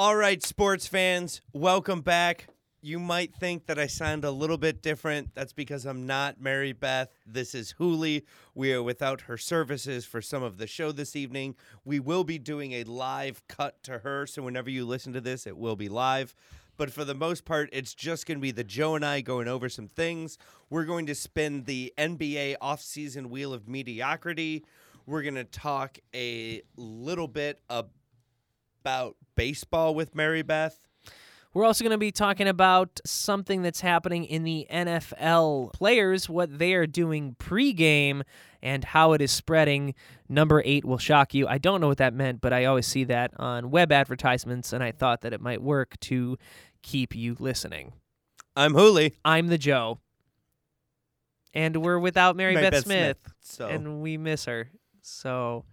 All right, sports fans, welcome back. You might think that I sound a little bit different. That's because I'm not Mary Beth. This is Hooli. We are without her services for some of the show this evening. We will be doing a live cut to her, so whenever you listen to this, it will be live. But for the most part, it's just going to be the Joe and I going over some things. We're going to spin the NBA offseason wheel of mediocrity. We're going to talk a little bit about baseball with Mary Beth. We're also going to be talking about something that's happening in the NFL players, what they are doing pregame, and how it is spreading. Number eight will shock you. I don't know what that meant, but I always see that on web advertisements, and I thought that it might work to keep you listening. I'm Hooli. I'm the Joe. And we're without Mary, Mary Beth, Beth Smith, So and we miss her. So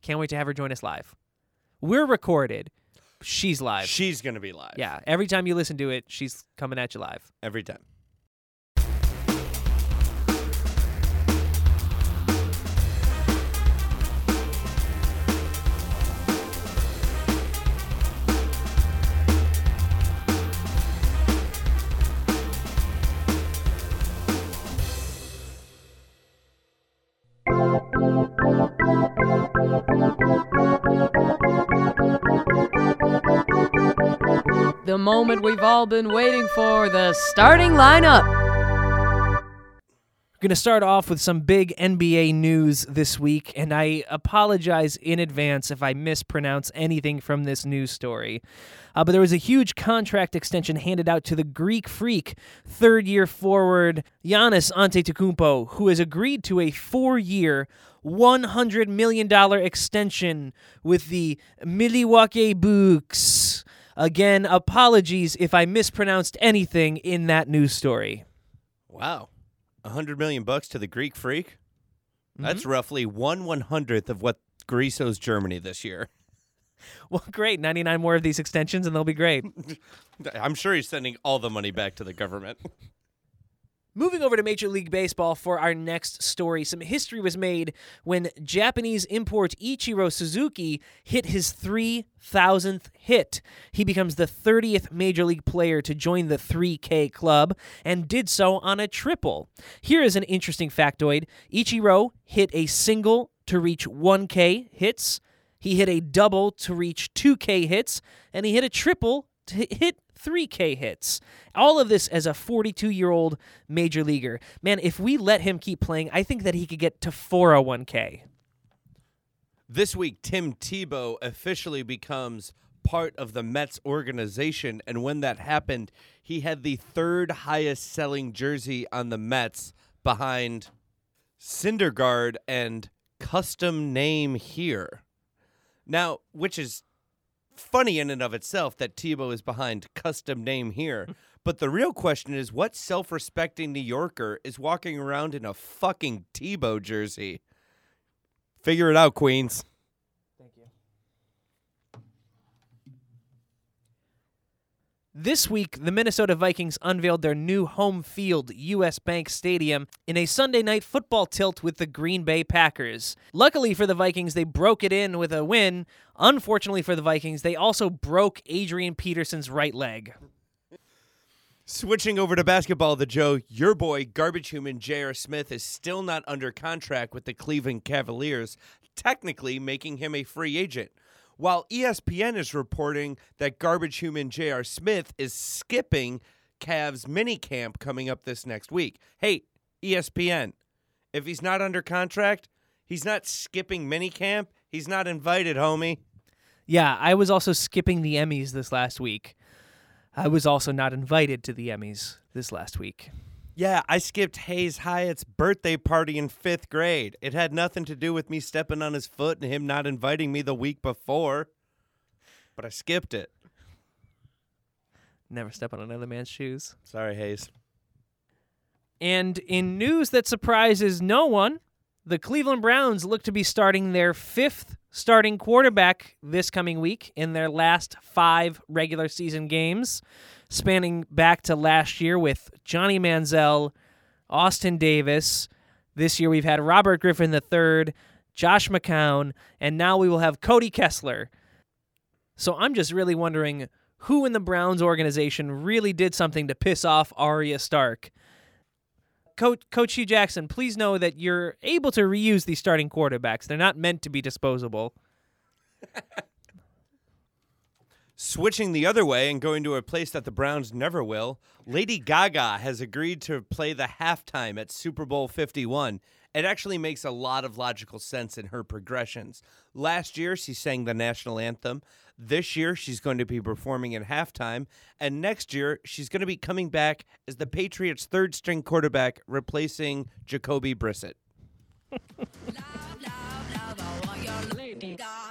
can't wait to have her join us live. We're recorded. She's live. she's going to be live. Yeah, every time you listen to it, she's coming at you live. Every time. The moment we've all been waiting for the starting lineup. We're going to start off with some big NBA news this week, and I apologize in advance if I mispronounce anything from this news story. Uh, but there was a huge contract extension handed out to the Greek freak, third year forward Giannis Antetokounmpo, who has agreed to a four year, $100 million extension with the Milwaukee Bucks. Again, apologies if I mispronounced anything in that news story. Wow. A hundred million bucks to the Greek freak? That's Mm-hmm. roughly one one hundredth of what Greece owes Germany this year. Well, great. 99 more of these extensions, and they'll be great. I'm sure he's sending all the money back to the government. Moving over to Major League Baseball for our next story, some history was made when Japanese import Ichiro Suzuki hit his 3,000th hit. He becomes the 30th Major League player to join the 3K club and did so on a triple. Here is an interesting factoid Ichiro hit a single to reach 1K hits, he hit a double to reach 2K hits, and he hit a triple to hit 3K hits. All of this as a 42 year old major leaguer. Man, if we let him keep playing, I think that he could get to 401K. This week, Tim Tebow officially becomes part of the Mets organization. And when that happened, he had the third highest selling jersey on the Mets behind Syndergaard and custom name here. Now, which is funny in and of itself that Tebow is behind custom name here. But the real question is what self respecting New Yorker is walking around in a fucking Tebow jersey? Figure it out, Queens. This week, the Minnesota Vikings unveiled their new home field, US Bank Stadium, in a Sunday night football tilt with the Green Bay Packers. Luckily for the Vikings, they broke it in with a win. Unfortunately for the Vikings, they also broke Adrian Peterson's right leg. Switching over to basketball, the Joe, your boy, garbage human J.R. Smith, is still not under contract with the Cleveland Cavaliers, technically making him a free agent. While ESPN is reporting that garbage human J.R. Smith is skipping Cavs minicamp coming up this next week. Hey, ESPN, if he's not under contract, he's not skipping minicamp. He's not invited, homie. Yeah, I was also skipping the Emmys this last week. I was also not invited to the Emmys this last week. Yeah, I skipped Hayes Hyatt's birthday party in fifth grade. It had nothing to do with me stepping on his foot and him not inviting me the week before. But I skipped it. Never step on another man's shoes. Sorry, Hayes. And in news that surprises no one, the Cleveland Browns look to be starting their fifth starting quarterback this coming week in their last five regular season games, spanning back to last year with Johnny Manziel, Austin Davis. This year we've had Robert Griffin III, Josh McCown, and now we will have Cody Kessler. So I'm just really wondering who in the Browns organization really did something to piss off Arya Stark. Coach, Coach Hue Jackson, please know that you're able to reuse these starting quarterbacks. They're not meant to be disposable. Switching the other way and going to a place that the Browns never will, Lady Gaga has agreed to play the halftime at Super Bowl 51. It actually makes a lot of logical sense in her progressions. Last year, she sang the national anthem. This year, she's going to be performing at halftime. And next year, she's going to be coming back as the Patriots' third string quarterback, replacing Jacoby Brissett.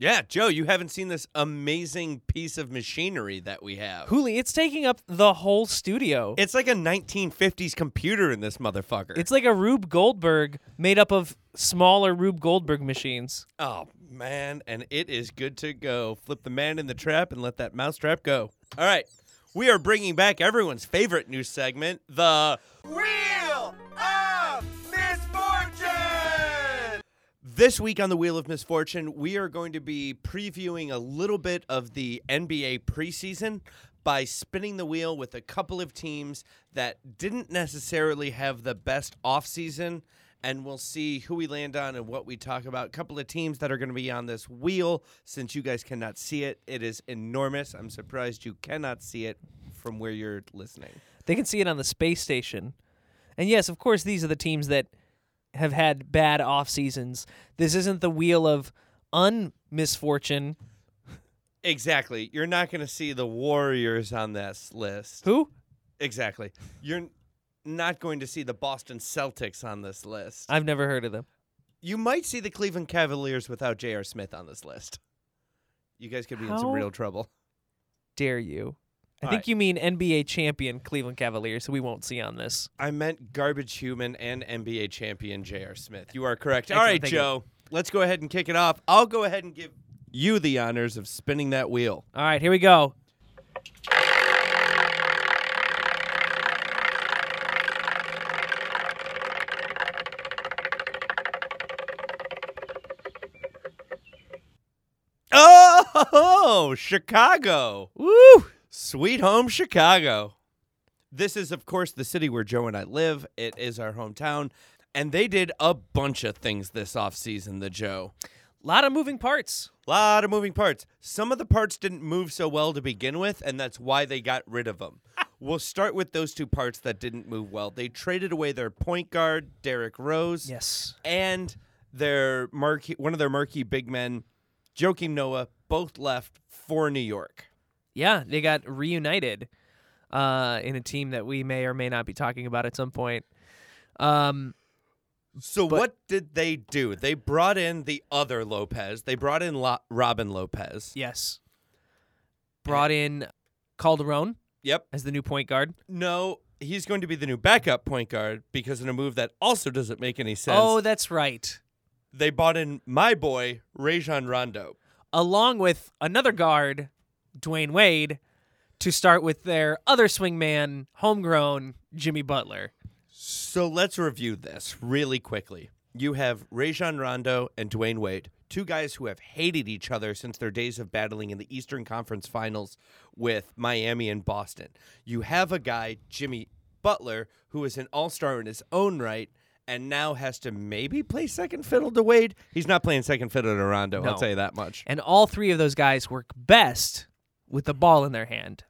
Yeah, Joe, you haven't seen this amazing piece of machinery that we have. Hooli, it's taking up the whole studio. It's like a 1950s computer in this motherfucker. It's like a Rube Goldberg made up of smaller Rube Goldberg machines. oh man, and it is good to go. Flip the man in the trap and let that mousetrap go. All right, we are bringing back everyone's favorite new segment, the Wheel This week on the Wheel of Misfortune, we are going to be previewing a little bit of the NBA preseason by spinning the wheel with a couple of teams that didn't necessarily have the best offseason. And we'll see who we land on and what we talk about. A couple of teams that are going to be on this wheel since you guys cannot see it. It is enormous. I'm surprised you cannot see it from where you're listening. They can see it on the space station. And yes, of course, these are the teams that have had bad off seasons. This isn't the wheel of unmisfortune. Exactly. You're not going to see the Warriors on this list. Who? Exactly. You're not going to see the Boston Celtics on this list. I've never heard of them. You might see the Cleveland Cavaliers without J.R. Smith on this list. You guys could be in some real trouble. Dare you? I All think right. you mean NBA champion Cleveland Cavaliers, who we won't see on this. I meant garbage human and NBA champion J.R. Smith. You are correct. All Excellent, right, thank. Joe. Let's go ahead and kick it off. I'll go ahead and give you the honors of spinning that wheel. All right, here we go. Oh, Chicago. Woo! Sweet home Chicago. This is, of course, the city where Joe and I live. It is our hometown. And they did a bunch of things this offseason, the Joe. A lot of moving parts. lot of moving parts. Some of the parts didn't move so well to begin with, and that's why they got rid of them. we'll start with those two parts that didn't move well. They traded away their point guard, Derrick Rose, Yes. and their marquee, one of their marquee big men, Joakim Noah, both left for New York. Yeah, they got reunited uh, in a team that we may or may not be talking about at some point. Um, So But- what did they do? They brought in the other Lopez. They brought in Lo- Robin Lopez. yes. Brought in Calderon Yep. as the new point guard. No, he's going to be the new backup point guard because in a move that also doesn't make any sense. Oh, that's right. they bought in my boy Rajon Rondo. Along with another guard, Dwayne Wade, to start with their other swingman, homegrown Jimmy Butler. So let's review this really quickly. You have Rajon Rondo and Dwayne Wade, two guys who have hated each other since their days of battling in the Eastern Conference Finals with Miami and Boston. You have a guy, Jimmy Butler, who is an all-star in his own right and now has to maybe play second fiddle to Wade. He's not playing second fiddle to Rondo, No. I'll tell you that much. And all three of those guys work best with the ball in their hand.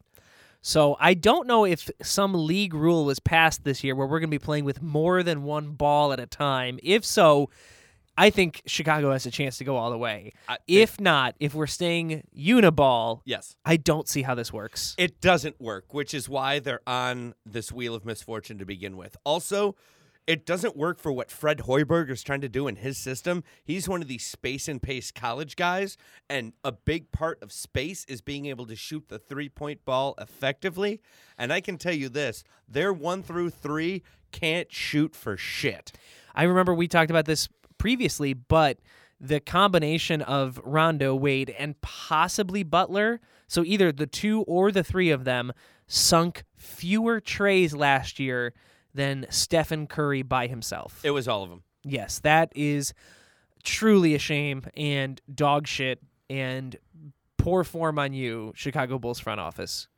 So I don't know if some league rule was passed this year where we're going to be playing with more than one ball at a time. If so, I think Chicago has a chance to go all the way. I- If not, if we're staying uniball, Yes. I don't see how this works. It doesn't work, which is why they're on this wheel of misfortune to begin with. Also, It doesn't work for what Fred Hoiberg is trying to do in his system. He's one of these space and pace college guys, and a big part of space is being able to shoot the three point ball effectively. And I can tell you this their one through three can't shoot for shit. I remember we talked about this previously, but the combination of Rondo, Wade, and possibly Butler, so either the two or the three of them, sunk fewer treys last year than Stephen Curry by himself. It was all of them. Yes, that is truly a shame and dog shit and poor form on you, Chicago Bulls front office.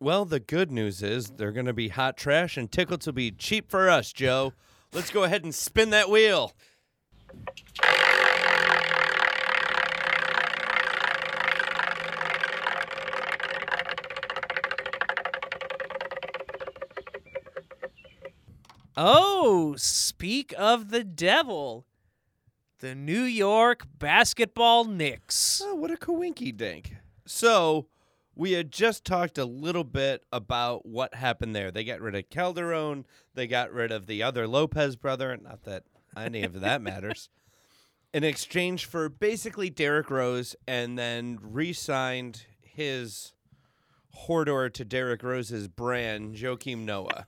Well, the good news is they're going to be hot trash and tickets will be cheap for us, Joe. Let's go ahead and spin that wheel. Oh, speak of the devil. The New York basketball Knicks. Oh, what a coinky dink. So, we had just talked a little bit about what happened there. They got rid of Calderon, they got rid of the other Lopez brother, not that any of that matters. In exchange for basically Derrick Rose and then re signed his Hodor to Derrick Rose's Bran, Joakim Noah.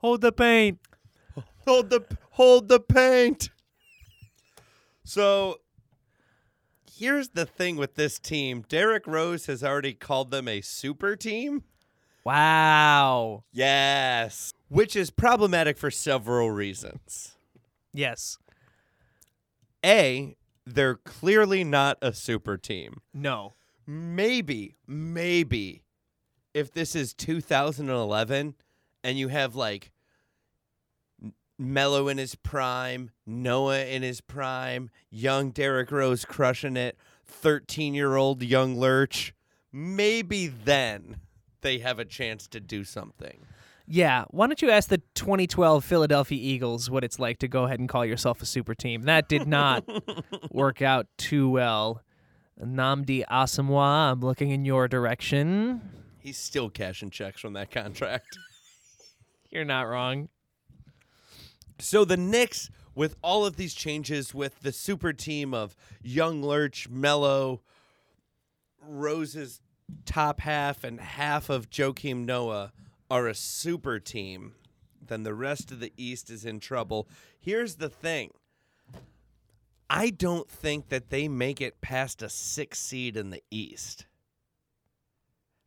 Hold the paint. hold the hold the paint. So here's the thing with this team. Derrick Rose has already called them a super team. Wow. Yes. Which is problematic for several reasons. Yes. A, they're clearly not a super team. No. Maybe, maybe if this is 2011 and you have like Melo in his prime, Noah in his prime, young Derrick Rose crushing it, 13 year old young Lurch, maybe then they have a chance to do something. Yeah. Why don't you ask the 2012 Philadelphia Eagles what it's like to go ahead and call yourself a super team? That did not work out too well. Nnamdi Asomugha, I'm looking in your direction. He's still cashing checks from that contract. You're not wrong. So the Knicks, with all of these changes, with the super team of Young Lurch, Melo, Rose's top half, and half of Joakim Noah, are a super team, then the rest of the East is in trouble. Here's the thing. I don't think that they make it past a six seed in the East.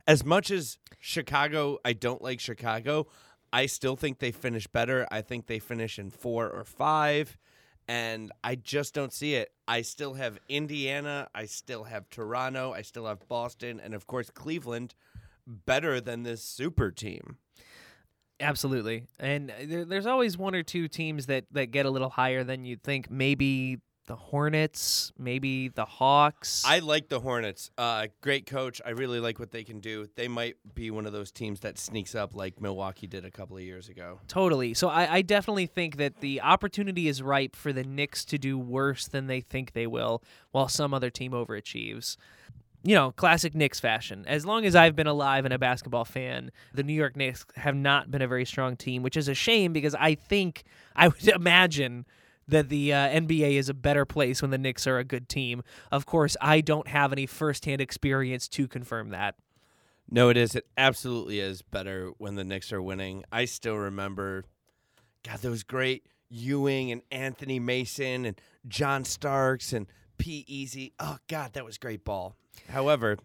As much as Chicago, I don't like Chicago. I still think they finish better. I think they finish in four or five, and I just don't see it. I still have Indiana. I still have Toronto. I still have Boston, and of course Cleveland, better than this super team. Absolutely. And uh, there, there's always one or two teams that, that get a little higher than you'd think. Maybe the Hornets, maybe the Hawks. I like the Hornets. Uh, great coach. I really like what they can do. They might be one of those teams that sneaks up like Milwaukee did a couple of years ago. Totally. So I, I definitely think that the opportunity is ripe for the Knicks to do worse than they think they will, while some other team overachieves. You know, classic Knicks fashion. As long as I've been alive and a basketball fan, the New York Knicks have not been a very strong team, which is a shame because I think I would imagine that the uh, NBA is a better place when the Knicks are a good team. Of course, I don't have any firsthand experience to confirm that. No, it is. It absolutely is better when the Knicks are winning. I still remember, God, those great Ewing and Anthony Mason and John Starks and P. Easy. Oh, God, that was great ball. However,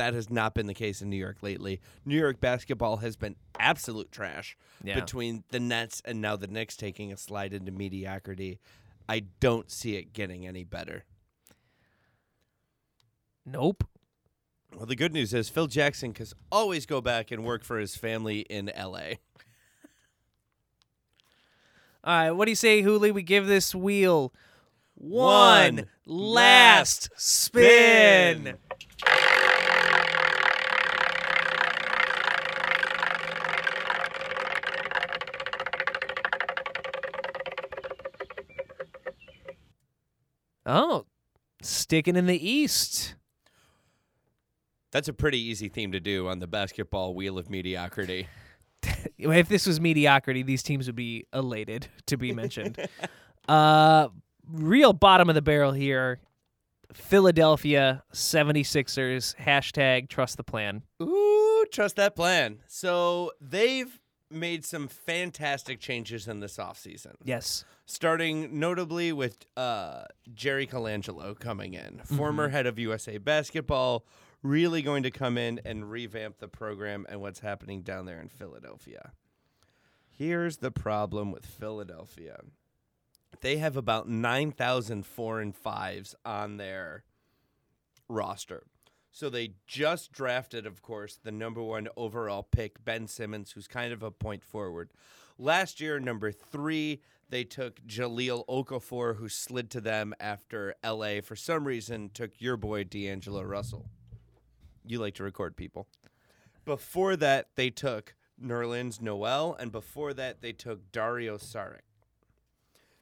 that has not been the case in New York lately. New York basketball has been absolute trash Yeah. between the Nets and now the Knicks taking a slide into mediocrity. I don't see it getting any better. Nope. Well, the good news is Phil Jackson can always go back and work for his family in L.A. All right, what do you say, Hooli? We give this wheel One one last spin. Oh, sticking in the East. That's a pretty easy theme to do on the basketball wheel of mediocrity. if this was mediocrity, these teams would be elated to be mentioned. uh, real bottom of the barrel here. Philadelphia 76ers hashtag trust the plan. Ooh, trust that plan. So they've made some fantastic changes in this offseason. Yes. starting notably with uh, Jerry Colangelo coming in, former head of USA Basketball, really going to come in and revamp the program and what's happening down there in Philadelphia. Here's the problem with Philadelphia. They have about 9,000 four and fives on their roster. So they just drafted, of course, the number one overall pick, Ben Simmons, who's kind of a point forward. Last year, number three, they took Jahlil Okafor, who slid to them after LA for some reason took your boy D'Angelo Russell. You like to record people. Before that, they took Nerlens Noel, and before that, they took Dario Saric.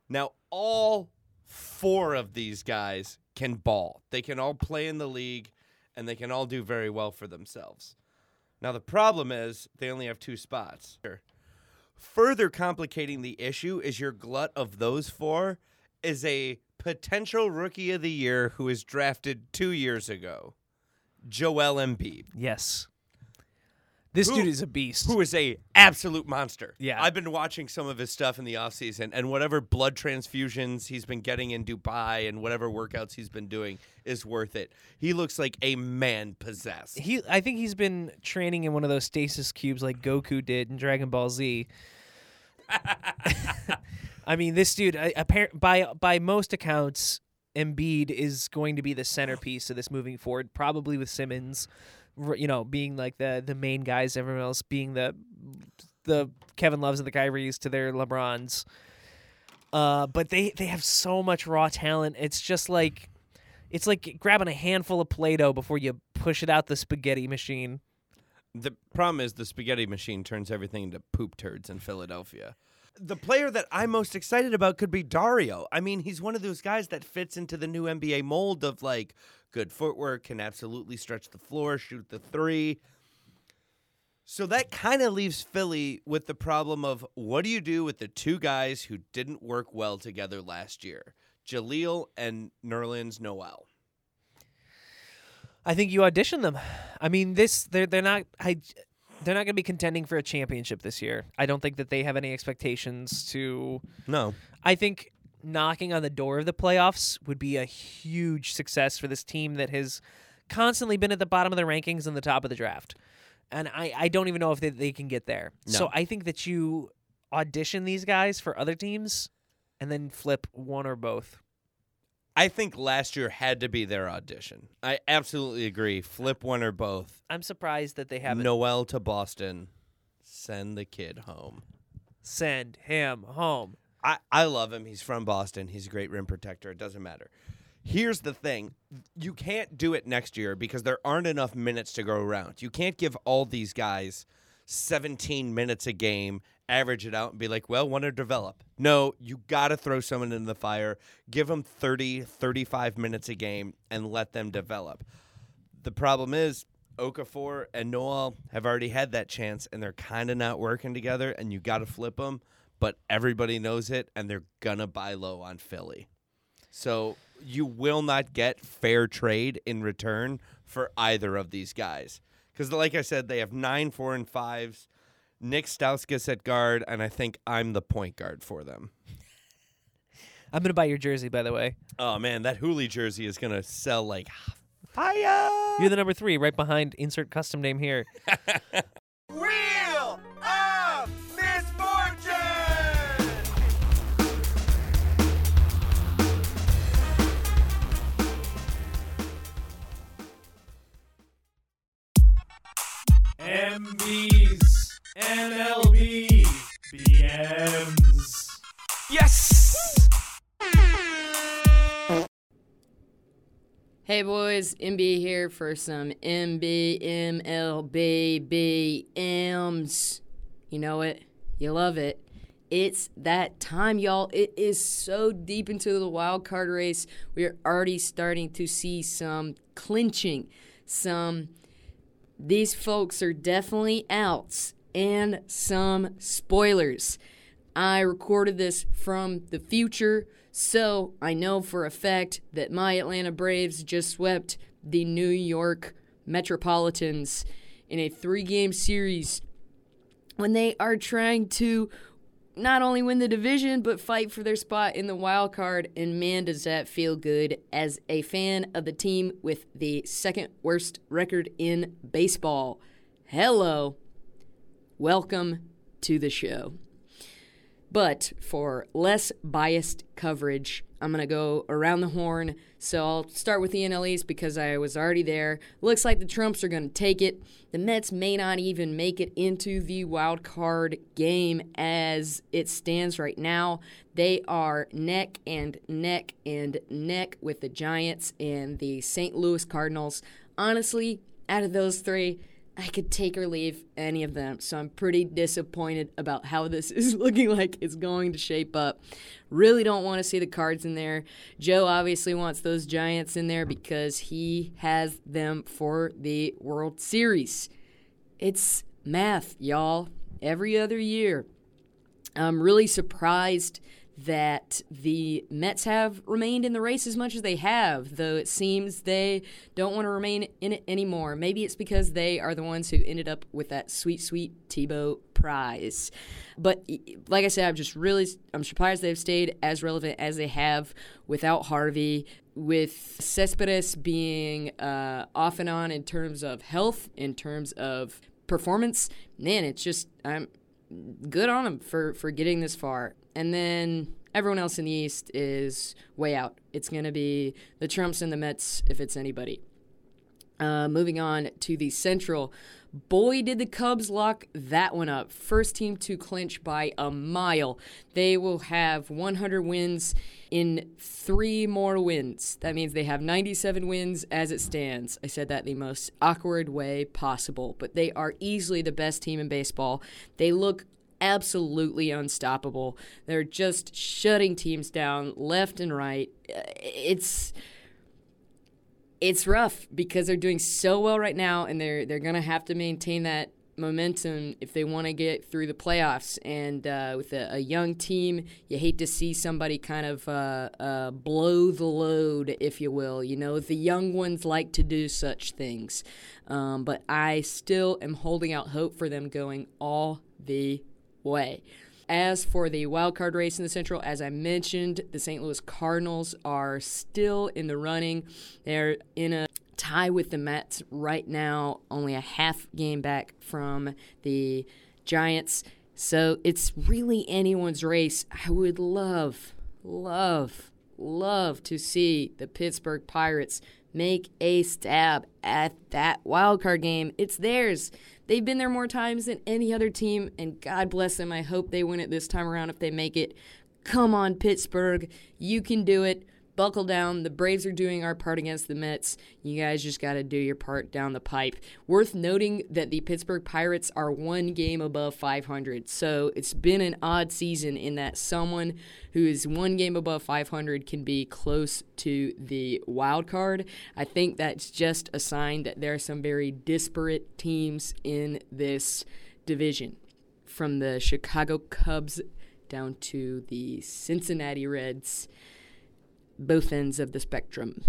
Now, all four of these guys can ball. They can all play in the league, and they can all do very well for themselves. Now, the problem is they only have two spots. Further complicating the issue is your glut of those four is a potential rookie of the year who was drafted two years ago, Joel Embiid Yes. This Who- dude is a beast. who is a absolute monster. Yeah. I've been watching some of his stuff in the offseason and whatever blood transfusions he's been getting in Dubai and whatever workouts he's been doing is worth it. He looks like a man possessed. he I think he's been training in one of those stasis cubes like Goku did in Dragon Ball Z. I mean, this dude, I- by by most accounts, Embiid is going to be the centerpiece of this moving forward. Probably with Simmons, you know, being like the the main guys, everyone else being the the Kevin Loves and the Kyries to their LeBrons. Uh, but they they have so much raw talent. It's just like it's like grabbing a handful of Play-Doh before you push it out the spaghetti machine. The problem is the spaghetti machine turns everything into poop turds in Philadelphia. The player that I'm most excited about could be Dario. I mean, he's one of those guys that fits into the new NBA mold of like good footwork, can absolutely stretch the floor, shoot the three. So that kind of leaves Philly with the problem of what do you do with the two guys who didn't work well together last year? Jahlil and Nerlens Noel. I think you audition them. I mean, this they're they're not I they're not going to be contending for a championship this year. I don't think that they have any expectations to No. I think knocking on the door of the playoffs would be a huge success for this team that has constantly been at the bottom of the rankings and the top of the draft. And I, I don't even know if they, they can get there. So No. I think that you audition these guys for other teams and then flip one or both. I think last year had to be their audition. I absolutely agree. Flip one or both. I'm surprised that they haven't Noel to Boston. Send the kid home. send him home. I, I love him. He's from Boston. He's a great rim protector. It doesn't matter. Here's the thing you can't do it next year because there aren't enough minutes to go around. You can't give all these guys 17 minutes a game, average it out, and be like, well, want to develop. No, you got to throw someone in the fire, give them 30, 35 minutes a game, and let them develop. The problem is, Okafor and Noel have already had that chance, and they're kind of not working together, and you got to flip them. But everybody knows it, and they're gonna buy low on Philly. So you will not get fair trade in return for either of these guys, because like I said, they have nine four and fives. Nik Stauskas at guard, and I think I'm the point guard for them. I'm going to buy your jersey, by the way. Oh man, that Hooli jersey is gonna sell like fire. You're the number three, right behind insert custom name here. Wheel MBs, MLB, BMs. Yes! Hey boys, MB here for some MB, MLB, BMs. You know it, you love it. It's that time, y'all. It is so deep into the wild card race. We are already starting to see some clinching, some these folks are definitely outs. and some spoilers. I recorded this from the future, so I know for a fact that my Atlanta Braves just swept the New York Metropolitans in a three game series when they are trying to not only win the division but fight for their spot in the wild card. And man does that feel good as a fan of the team with the second worst record in baseball. Hello. Welcome to the show. But for less biased coverage, I'm going to go around the horn. So I'll start with the NL East because I was already there. Looks like the Trumps are going to take it. The Mets may not even make it into the wild card game as it stands right now. They are neck and neck and neck with the Giants and the St. Louis Cardinals. Honestly, out of those three, I could take or leave any of them. So I'm pretty disappointed about how this is looking like it's going to shape up. Really don't want to see the cards in there. Joe obviously wants those Giants in there because he has them for the World Series. It's math, y'all. Every other year. I'm really surprised that the Mets have remained in the race as much as they have, though it seems they don't want to remain in it anymore. Maybe it's because they are the ones who ended up with that sweet, sweet Tebow prize. But like I said, I'm just really I'm surprised they've stayed as relevant as they have without Harvey. With Cespedes being uh, off and on in terms of health, in terms of performance, man, it's just I'm good on them for for getting this far. And then everyone else in the East is way out. It's going to be the Trumps and the Mets if it's anybody. Uh, moving on to the Central. Boy, did the Cubs lock that one up. First team to clinch by a mile. They will have 100 wins in three more wins. That means they have 97 wins as it stands. I said that the most awkward way possible, but they are easily the best team in baseball. They look absolutely unstoppable. They're just shutting teams down left and right. Uh, it's it's rough because they're doing so well right now and they're they're to have to maintain that momentum if they want to get through the playoffs. And uh, with a, a, young team, you hate to see somebody kind of uh, uh, blow the load, if you will. You know, the young ones like to do such things. Um, but I still am holding out hope for them going all the way. As for the wild card race in the Central, as I mentioned, the St. Louis Cardinals are still in the running. They're in a tie with the Mets right now, only a half game back from the Giants. So it's really anyone's race. I would love, love, love to see the Pittsburgh Pirates make a stab at that wild card game. It's theirs. They've been there more times than any other team, and God bless them. I hope they win it this time around if they make it. Come on, Pittsburgh. You can do it buckle down. The Braves are doing our part against the Mets. You guys just got to do your part down the pipe. Worth noting that the Pittsburgh Pirates are one game above 500. So it's been an odd season in that someone who is one game above 500 can be close to the wild card. I think that's just a sign that there are some very disparate teams in this division. From the Chicago Cubs down to the Cincinnati Reds both ends of the spectrum.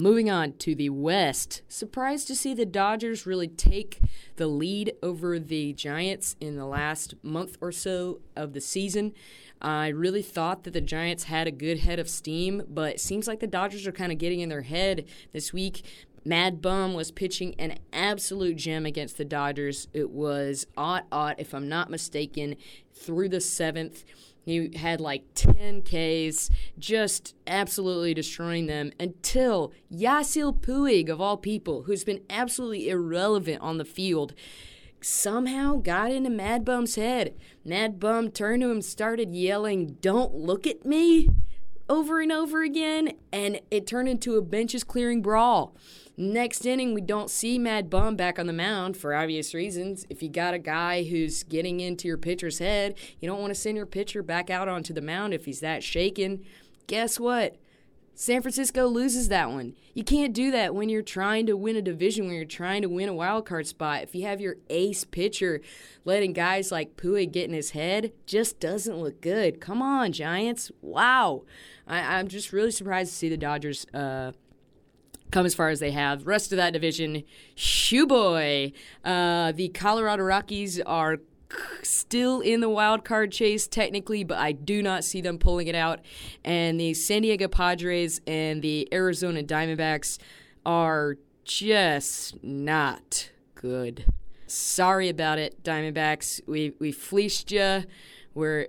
Moving on to the West, surprised to see the Dodgers really take the lead over the Giants in the last month or so of the season. I really thought that the Giants had a good head of steam, but it seems like the Dodgers are kind of getting in their head this week. Mad Bum was pitching an absolute gem against the Dodgers. It was odd, odd, if I'm not mistaken, through the seventh. He had like 10 Ks, just absolutely destroying them until Yasiel Puig, of all people, who's been absolutely irrelevant on the field, somehow got into Mad Bum's head. Mad Bum turned to him, started yelling, Don't look at me, over and over again, and it turned into a benches clearing brawl. Next inning, we don't see Mad Bum back on the mound for obvious reasons. If you got a guy who's getting into your pitcher's head, you don't want to send your pitcher back out onto the mound if he's that shaken. Guess what? San Francisco loses that one. You can't do that when you're trying to win a division, when you're trying to win a wild card spot. If you have your ace pitcher letting guys like Puig get in his head, just doesn't look good. Come on, Giants. Wow. I, am just really surprised to see the Dodgers uh, come as far as they have. Rest of that division, shoo boy. Uh, the Colorado Rockies are still in the wild card chase technically, but I do not see them pulling it out. And the San Diego Padres and the Arizona Diamondbacks are just not good. Sorry about it, Diamondbacks. We we fleeced you. We're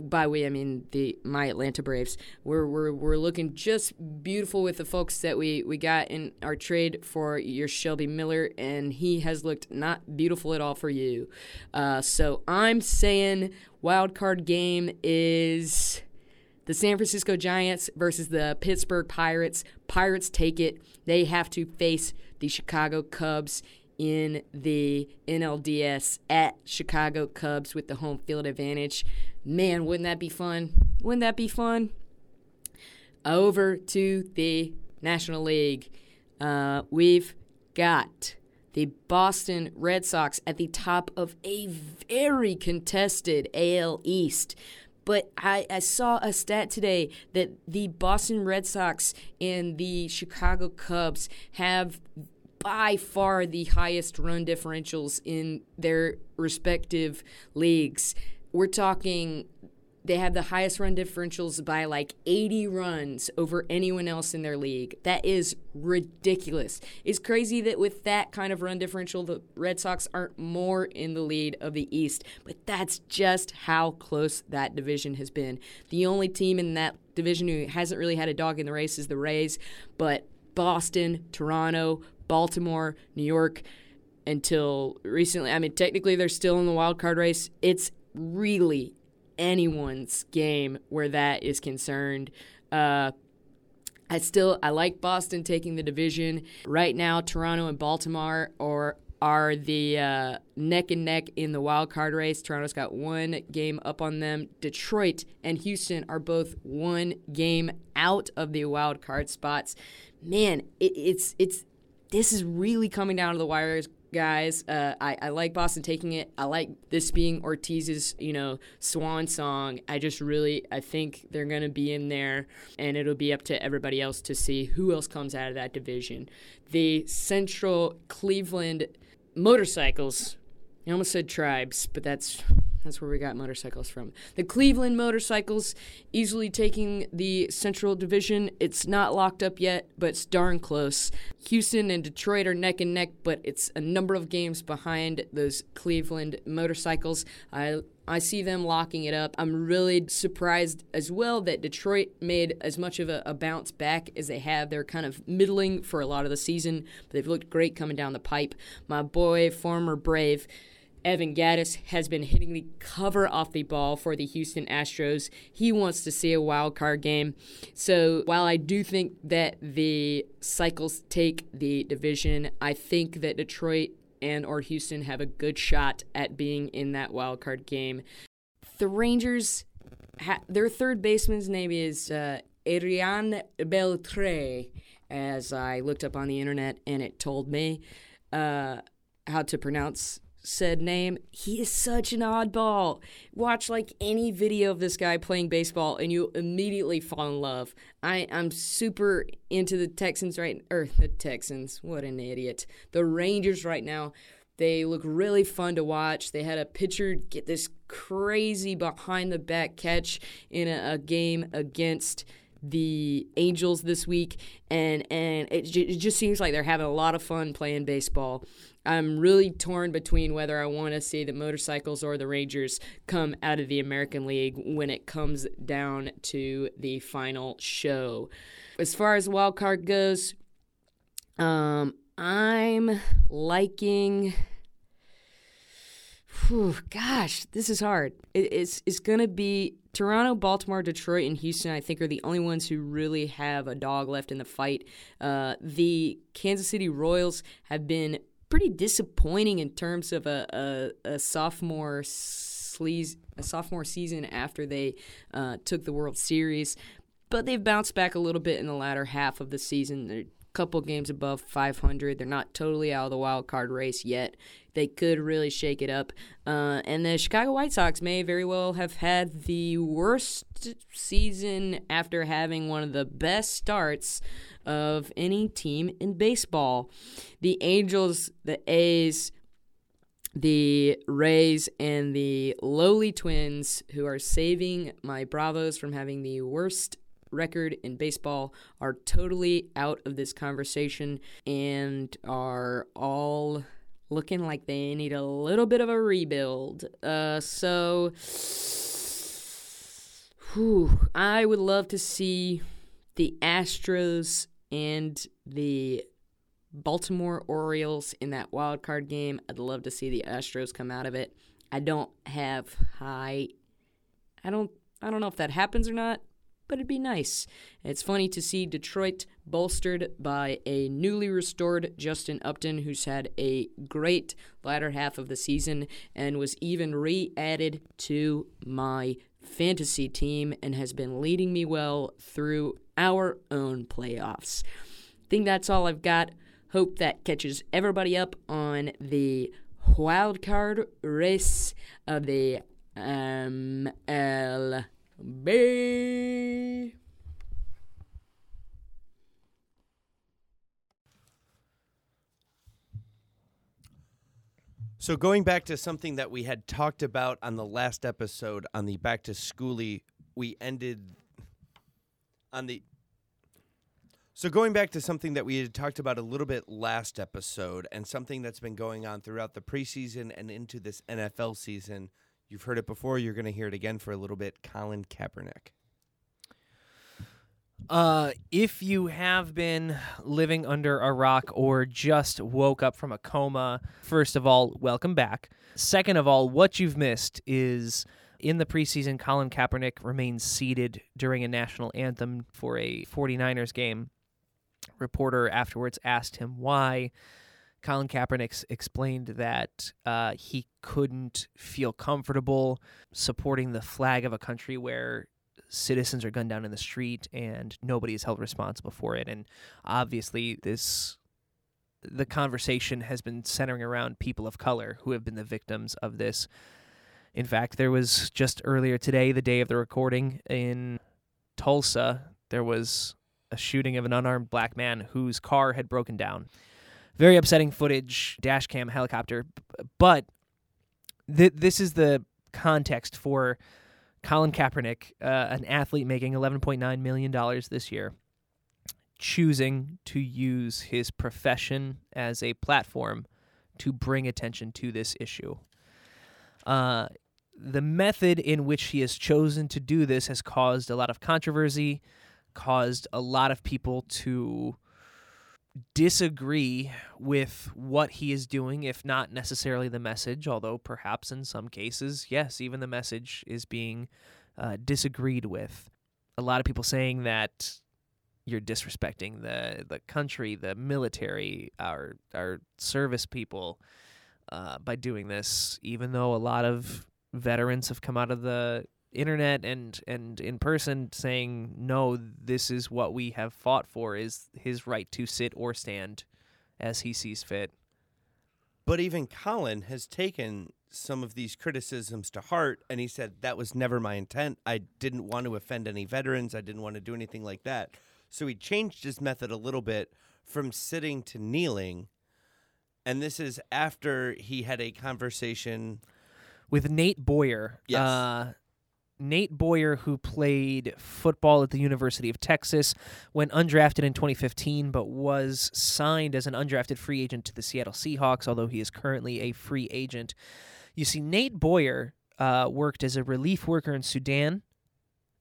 by we I mean the my Atlanta Braves. We're we're we're looking just beautiful with the folks that we we got in our trade for your Shelby Miller, and he has looked not beautiful at all for you. Uh, so I'm saying wild card game is the San Francisco Giants versus the Pittsburgh Pirates. Pirates take it. They have to face the Chicago Cubs in the NLDS at Chicago Cubs with the home field advantage. Man, wouldn't that be fun? Wouldn't that be fun? Over to the National League. Uh, we've got the Boston Red Sox at the top of a very contested AL East. But I, I saw a stat today that the Boston Red Sox and the Chicago Cubs have by far the highest run differentials in their respective leagues. We're talking they have the highest run differentials by like 80 runs over anyone else in their league. That is ridiculous. It's crazy that with that kind of run differential, the Red Sox aren't more in the lead of the East, but that's just how close that division has been. The only team in that division who hasn't really had a dog in the race is the Rays, but Boston, Toronto, Baltimore, New York, until recently, I mean, technically they're still in the wild card race. It's really anyone's game where that is concerned. Uh, I still I like Boston taking the division right now. Toronto and Baltimore are are the uh, neck and neck in the wild card race. Toronto's got one game up on them. Detroit and Houston are both one game out of the wild card spots. Man, it, it's it's this is really coming down to the wires guys. Uh, I, I like Boston taking it. I like this being Ortiz's, you know, swan song. I just really, I think they're going to be in there, and it'll be up to everybody else to see who else comes out of that division. The Central Cleveland Motorcycles. I almost said tribes, but that's that's where we got motorcycles from. The Cleveland Motorcycles easily taking the Central Division. It's not locked up yet, but it's darn close. Houston and Detroit are neck and neck, but it's a number of games behind those Cleveland Motorcycles. I I see them locking it up. I'm really surprised as well that Detroit made as much of a, a, bounce back as they have. They're kind of middling for a lot of the season, but they've looked great coming down the pipe. My boy, former Brave, Evan Gattis has been hitting the cover off the ball for the Houston Astros. He wants to see a wild card game. So while I do think that the Cycles take the division, I think that Detroit and or Houston have a good shot at being in that wild card game. The Rangers, ha- their third baseman's name is uh, Adrian Beltre, as I looked up on the internet and it told me uh, how to pronounce said name, he is such an oddball. Watch like any video of this guy playing baseball and you immediately fall in love. I, I'm super into the Texans right or the Texans. What an idiot. The Rangers right now. They look really fun to watch. They had a pitcher get this crazy behind the back catch in a, a game against the Angels this week, and and it, it just seems like they're having a lot of fun playing baseball. I'm really torn between whether I want to see the motorcycles or the Rangers come out of the American League when it comes down to the final show. As far as wild card goes, um, I'm liking. Whew, gosh, this is hard. It, it's it's gonna be Toronto, Baltimore, Detroit, and Houston. I think are the only ones who really have a dog left in the fight. Uh, the Kansas City Royals have been pretty disappointing in terms of a, a, a sophomore sleaze, a sophomore season after they uh, took the World Series. but they've bounced back a little bit in the latter half of the season. They're couple games above 500. They're not totally out of the wild card race yet. They could really shake it up. Uh, and the Chicago White Sox may very well have had the worst season after having one of the best starts of any team in baseball. The Angels, the A's, the Rays and the lowly Twins, who are saving my Bravos from having the worst record in baseball, are totally out of this conversation and are all looking like they need a little bit of a rebuild. Uh, so, whew, I would love to see the Astros and the Baltimore Orioles in that wild card game. I'd love to see the Astros come out of it. I don't have high I don't I don't know if that happens or not, but it'd be nice. It's funny to see Detroit bolstered by a newly restored Justin Upton who's had a great latter half of the season and was even re-added to my fantasy team and has been leading me well through our own playoffs. I think that's all I've got. Hope that catches everybody up on the wild card race of the um, MLB. So going back to something that we had talked about on the last episode on the back to schooly, we ended on the so going back to something that we had talked about a little bit last episode and something that's been going on throughout the preseason and into this NFL season. You've heard it before, you're going to hear it again for a little bit. Colin Kaepernick. Uh, if you have been living under a rock or just woke up from a coma, first of all, welcome back. Second of all, what you've missed is in the preseason, Colin Kaepernick remains seated during a national anthem for a 49ers game. Reporter afterwards asked him why. Colin Kaepernick explained that uh, he couldn't feel comfortable supporting the flag of a country where citizens are gunned down in the street and nobody is held responsible for it. And obviously, this the conversation has been centering around people of color who have been the victims of this. In fact, there was just earlier today, the day of the recording in Tulsa, there was a shooting of an unarmed black man whose car had broken down. Very upsetting footage, dash cam, helicopter. But th- this is the context for Colin Kaepernick, uh, an athlete making $11.9 million this year, choosing to use his profession as a platform to bring attention to this issue. Uh, the method in which he has chosen to do this has caused a lot of controversy, caused a lot of people to disagree with what he is doing, if not necessarily the message, although perhaps in some cases, yes, even the message is being uh, disagreed with. A lot of people saying that you're disrespecting the the country, the military, our our service people uh, by doing this, even though a lot of veterans have come out of the internet and and in person saying no this is what we have fought for is his right to sit or stand as he sees fit But even Colin has taken some of these criticisms to heart and he said that was never my intent. I didn't want to offend any veterans. I didn't want to do anything like that. So he changed his method a little bit from sitting to kneeling. And this is after he had a conversation with Nate Boyer. Yes. Uh, Nate Boyer, who played football at the University of Texas, went undrafted in 2015, but was signed as an undrafted free agent to the Seattle Seahawks, although he is currently a free agent. You see, Nate Boyer uh, worked as a relief worker in Sudan.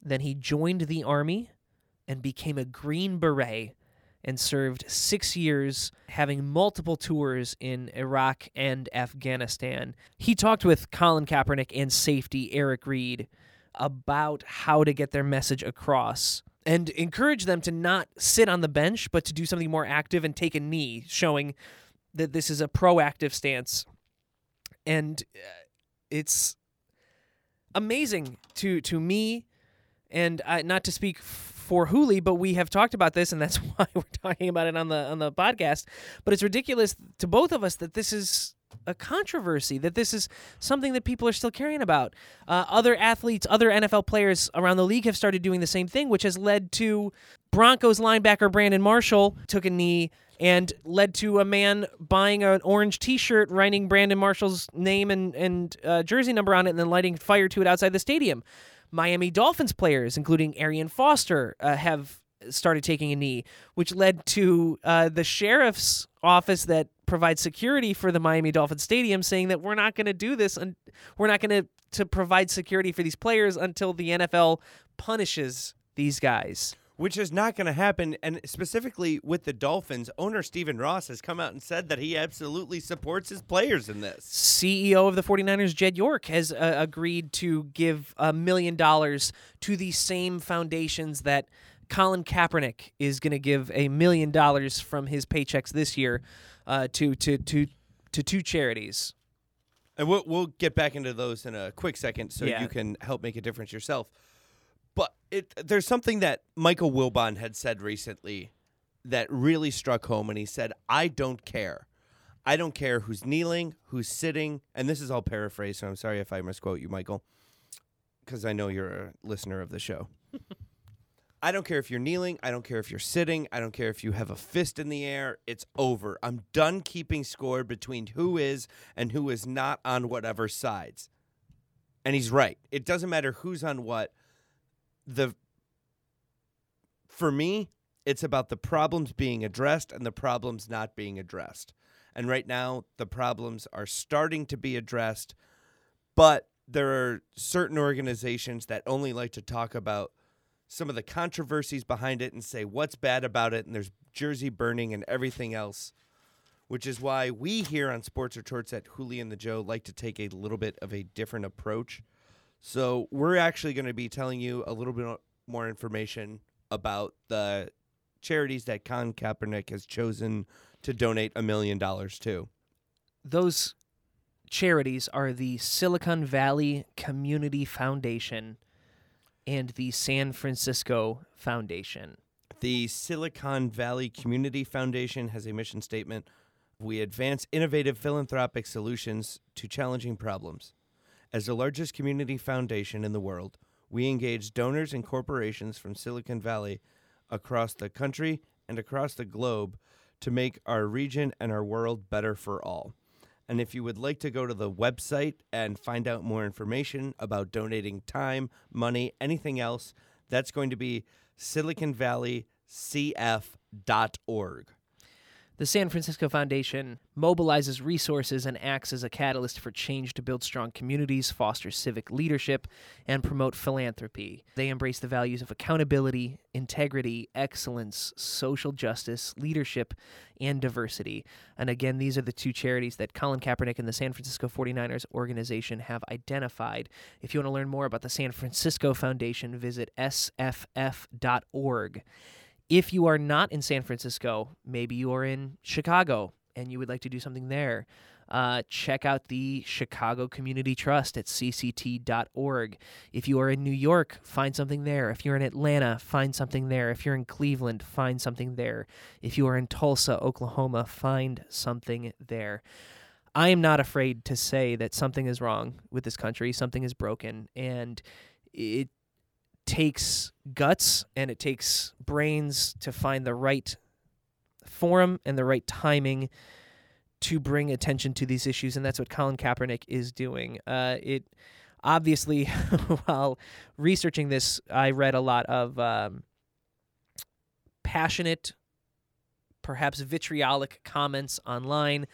Then he joined the Army and became a Green Beret and served six years, having multiple tours in Iraq and Afghanistan. He talked with Colin Kaepernick and safety Eric Reid about how to get their message across and encourage them to not sit on the bench, but to do something more active and take a knee, showing that this is a proactive stance. And uh, it's amazing to to me and I, not to speak for Hooli, but we have talked about this, and that's why we're talking about it on the on the podcast. But it's ridiculous to both of us that this is a controversy, that this is something that people are still caring about. Uh, other athletes, other NFL players around the league have started doing the same thing, which has led to Broncos linebacker Brandon Marshall took a knee and led to a man buying an orange T-shirt writing Brandon Marshall's name and and uh, jersey number on it, and then lighting fire to it outside the stadium. Miami Dolphins players, including Arian Foster, uh, have started taking a knee, which led to uh, the sheriff's office that provides security for the Miami Dolphins stadium saying that we're not going to do this and we're not going to to provide security for these players until the NFL punishes these guys. Which is not going to happen. And specifically with the Dolphins, owner Stephen Ross has come out and said that he absolutely supports his players in this. CEO of the 49ers, Jed York, has uh, agreed to give a million dollars to the same foundations that Colin Kaepernick is going to give a million dollars from his paychecks this year uh, to, to, to, to two charities. And we'll, we'll get back into those in a quick second so Yeah. you can help make a difference yourself. But it there's something that Michael Wilbon had said recently that really struck home, and he said, I don't care. I don't care who's kneeling, who's sitting, and this is all paraphrased, so I'm sorry if I misquote you, Michael, because I know you're a listener of the show. I don't care if you're kneeling. I don't care if you're sitting. I don't care if you have a fist in the air. It's over. I'm done keeping score between who is and who is not on whatever sides. And he's right. It doesn't matter who's on what. The for me, it's about the problems being addressed and the problems not being addressed. And right now, the problems are starting to be addressed, but there are certain organizations that only like to talk about some of the controversies behind it and say what's bad about it and there's jersey burning and everything else which is why we here on sports retorts at Hooli and the joe like to take a little bit of a different approach. So we're actually going to be telling you a little bit more information about the charities that Colin Kaepernick has chosen to donate a million dollars to. Those charities are the Silicon Valley Community Foundation and the San Francisco Foundation. The Silicon Valley Community Foundation has a mission statement. We advance innovative philanthropic solutions to challenging problems. As the largest community foundation in the world, we engage donors and corporations from Silicon Valley across the country and across the globe to make our region and our world better for all. And if you would like to go to the website and find out more information about donating time, money, anything else, that's going to be siliconvalleycf.org. The San Francisco Foundation mobilizes resources and acts as a catalyst for change to build strong communities, foster civic leadership, and promote philanthropy. They embrace the values of accountability, integrity, excellence, social justice, leadership, and diversity. And again, these are the two charities that Colin Kaepernick and the San Francisco 49ers organization have identified. If you want to learn more about the San Francisco Foundation, visit sff.org. If you are not in San Francisco, maybe you are in Chicago and you would like to do something there, uh, check out the Chicago Community Trust at cct.org. If you are in New York, find something there. If you're in Atlanta, find something there. If you're in Cleveland, find something there. If you are in Tulsa, Oklahoma, find something there. I am not afraid to say that something is wrong with this country, something is broken, and it takes guts and it takes brains to find the right forum and the right timing to bring attention to these issues, and that's what Colin Kaepernick is doing. Uh, it obviously, while researching this, I read a lot of um, passionate, perhaps vitriolic comments online.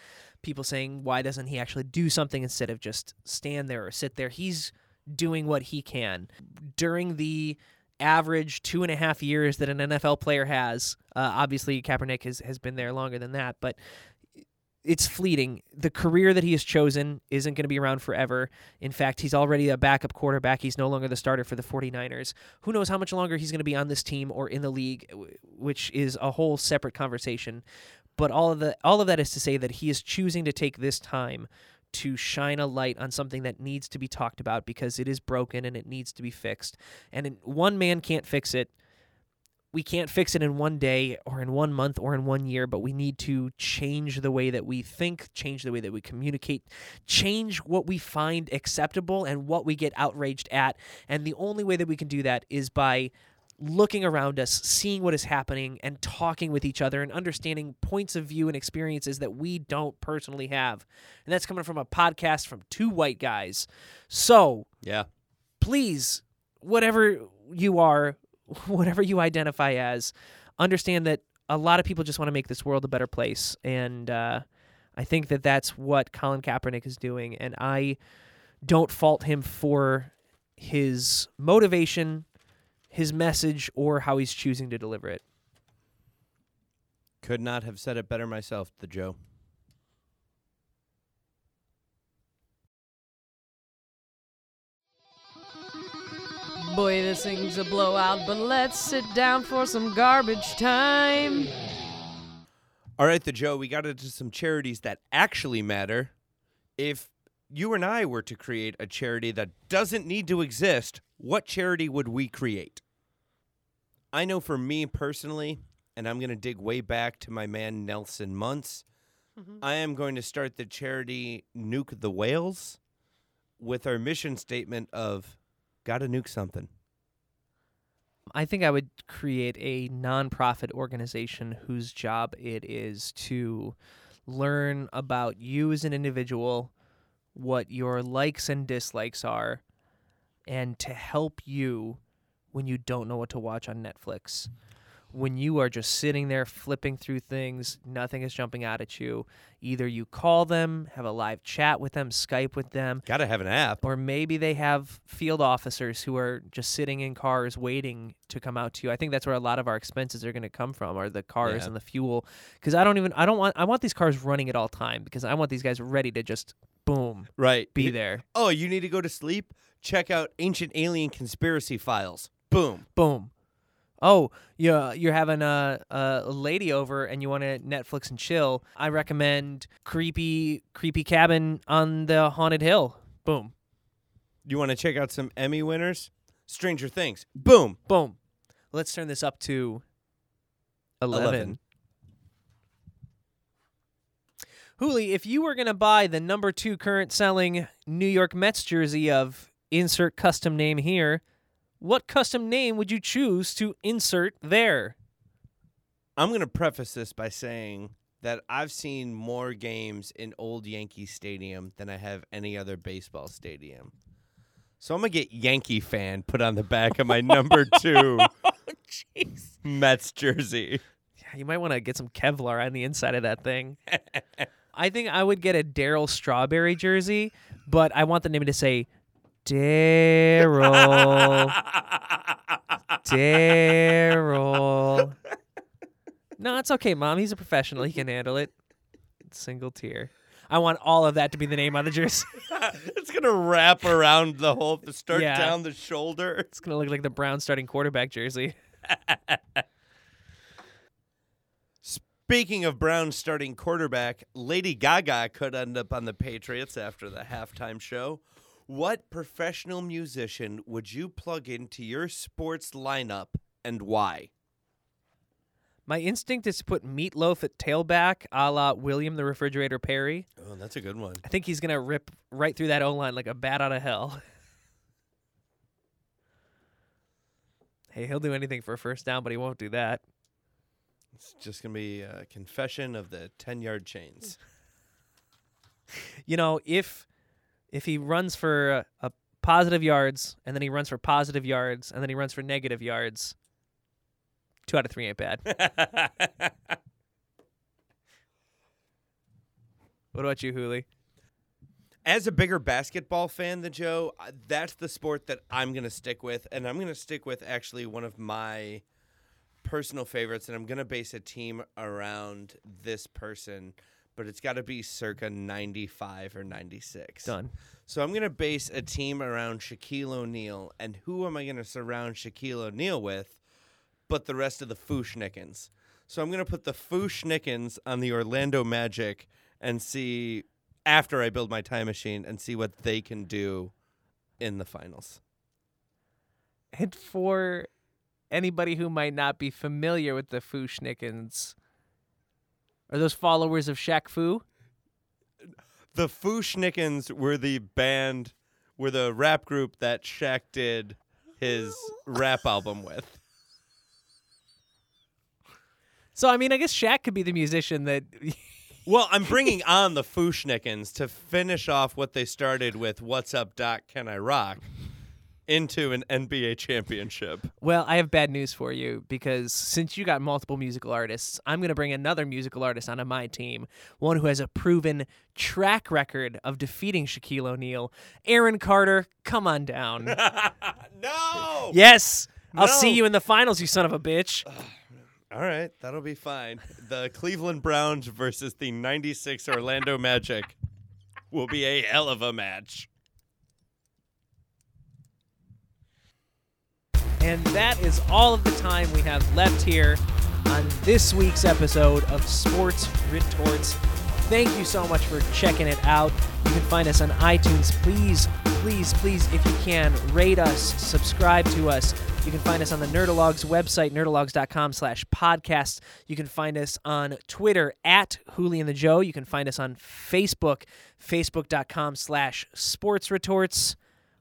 People saying, "Why doesn't he actually do something instead of just stand there or sit there?" He's doing what he can during the average two and a half years that an NFL player has. Uh, obviously, Kaepernick has, has been there longer than that, but it's fleeting. The career that he has chosen isn't going to be around forever. In fact, he's already a backup quarterback. He's no longer the starter for the 49ers. Who knows how much longer he's going to be on this team or in the league, which is a whole separate conversation. But all of the all of that is to say that he is choosing to take this time to shine a light on something that needs to be talked about because it is broken and it needs to be fixed. And one man can't fix it. we can't fix it in one day or in one month or in one year, but we need to change the way that we think, change the way that we communicate, change what we find acceptable and what we get outraged at. And the only way that we can do that is by looking around us, seeing what is happening, and talking with each other and understanding points of view and experiences that we don't personally have. And that's coming from a podcast from two white guys. So Yeah. please, whatever you are, whatever you identify as, understand that a lot of people just want to make this world a better place. And uh, I think that that's what Colin Kaepernick is doing. And I don't fault him for his motivation, his message, or how he's choosing to deliver it. Could not have said it better myself, the Joe. Boy, this thing's a blowout, but let's sit down for some garbage time. All right, the Joe, we got into some charities that actually matter. If you and I were to create a charity that doesn't need to exist, what charity would we create? I know for me personally, and I'm going to dig way back to my man Nelson Muntz, mm-hmm. I am going to start the charity Nuke the Whales with our mission statement of gotta nuke something. I think I would create a nonprofit organization whose job it is to learn about you as an individual, what your likes and dislikes are, and to help you when you don't know what to watch on Netflix. When you are just sitting there flipping through things, nothing is jumping out at you. Either you call them, have a live chat with them, Skype with them, Gotta have an app. or maybe they have field officers who are just sitting in cars waiting to come out to you. I think that's where a lot of our expenses are going to come from, are the cars Yeah. and the fuel. Because I don't even, I don't want, I want these cars running at all time because I want these guys ready to just boom Right. be You- there, Oh, you need to go to sleep? Check out Ancient Alien Conspiracy Files. Boom. boom. Oh, you're you're having a a lady over and you want to Netflix and chill. I recommend creepy creepy cabin on the haunted hill. Boom, You want to check out some Emmy winners? Stranger Things. Boom. boom. Let's turn this up to eleven. 11. Hooli, if you were going to buy the number two current selling New York Mets jersey of insert custom name here, what custom name would you choose to insert there? I'm going to preface this by saying that I've seen more games in Old Yankee Stadium than I have any other baseball stadium. So I'm going to get Yankee fan put on the back of my number two Jeez. Mets jersey. Yeah, you might want to get some Kevlar on the inside of that thing. I think I would get a Darryl Strawberry jersey, but I want the name to say Darryl. Darryl. No, it's okay, Mom. He's a professional. He can handle it. Single tier. I want all of that to be the name on the jersey. it's going to wrap around the whole, start Yeah. down the shoulder. It's gonna look like the Brown starting quarterback jersey. Speaking of Brown starting quarterback, Lady Gaga could end up on the Patriots after the halftime show. What professional musician would you plug into your sports lineup and why? My instinct is to put Meatloaf at tailback, a la William the Refrigerator Perry. Oh, that's a good one. I think he's gonna rip right through that O line like a bat out of hell. hey, he'll do anything for a first down, but he won't do that. It's just going to be a confession of the 10 yard chains. You know, if if he runs for a, a positive yards and then he runs for positive yards and then he runs for negative yards, two out of three ain't bad. what about you, Hooli? As a bigger basketball fan than Joe, that's the sport that I'm going to stick with. And I'm going to stick with actually one of my personal favorites. And I'm going to base a team around this person, but it's got to be circa 95 or 96. Done. So I'm going to base a team around Shaquille O'Neal. And who am I going to surround Shaquille O'Neal with but the rest of the Fu-Schnickens? So I'm going to put the Fu-Schnickens on the Orlando Magic and see, after I build my time machine, and see what they can do in the finals. And for anybody who might not be familiar with the Fu-Schnickens. Are those followers of Shaq Fu? The Fu-Schnickens were the band, were the rap group that Shaq did his rap album with. So I mean, I guess Shaq could be the musician that. Well, I'm bringing on the Fu-Schnickens to finish off what they started with "What's Up, Doc? Can I Rock?" Into an NBA championship. well, I have bad news for you because since you got multiple musical artists, I'm going to bring another musical artist onto my team, one who has a proven track record of defeating Shaquille O'Neal. Aaron Carter, come on down. no. yes, I'll see you in the finals, you son of a bitch. All right, that'll be fine. The Cleveland Browns versus the 96 Orlando Magic will be a hell of a match. And that is all of the time we have left here on this week's episode of Sports Retorts. Thank you so much for checking it out. You can find us on iTunes. Please, please, please, if you can, rate us, subscribe to us. You can find us on the Nerdalogs website, nerdalogs.com slash podcast. You can find us on Twitter at Hooli and the Joe. You can find us on Facebook, facebook.com slash sports retorts.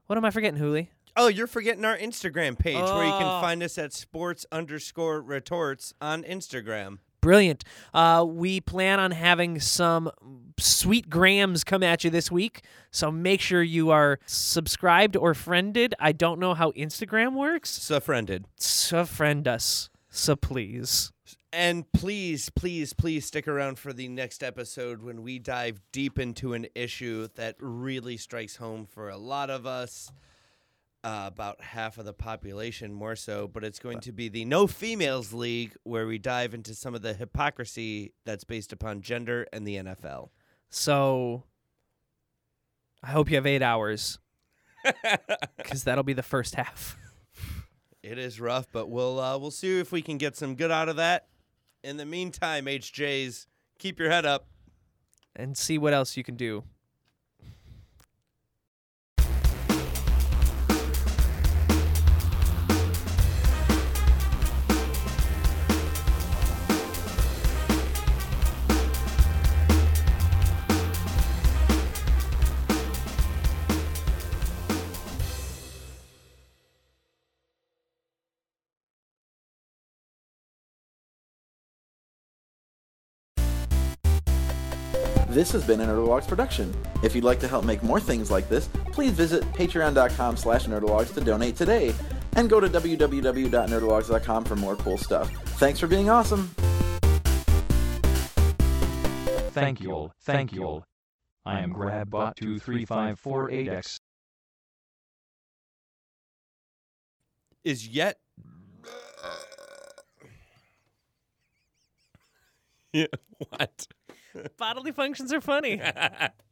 What am I forgetting, Hooli? Oh, you're forgetting our Instagram page where you Oh. can find us at sports underscore retorts on Instagram. Brilliant. Uh, we plan on having some sweet grams come at you this week, so make sure you are subscribed or friended. I don't know how Instagram works, So, friended. so friend us, so please. And please, please, please stick around for the next episode when we dive deep into an issue that really strikes home for a lot of us. Uh, about half of the population, more so, but it's going to be the No Females League, where we dive into some of the hypocrisy that's based upon gender and the NFL. So I hope you have eight hours, because that'll be the first half. It is rough, but we'll uh, we'll see if we can get some good out of that. In the meantime, HJs, keep your head up. And see what else you can do. This has been a Nerdalogs production. If you'd like to help make more things like this, please visit patreon.com slash nerdalogs to donate today. And go to www.nerdalogs.com for more cool stuff. Thanks for being awesome! Thank you all, thank you all. I am GrabBot23548X. Is yet. yeah. What? Bodily functions are funny.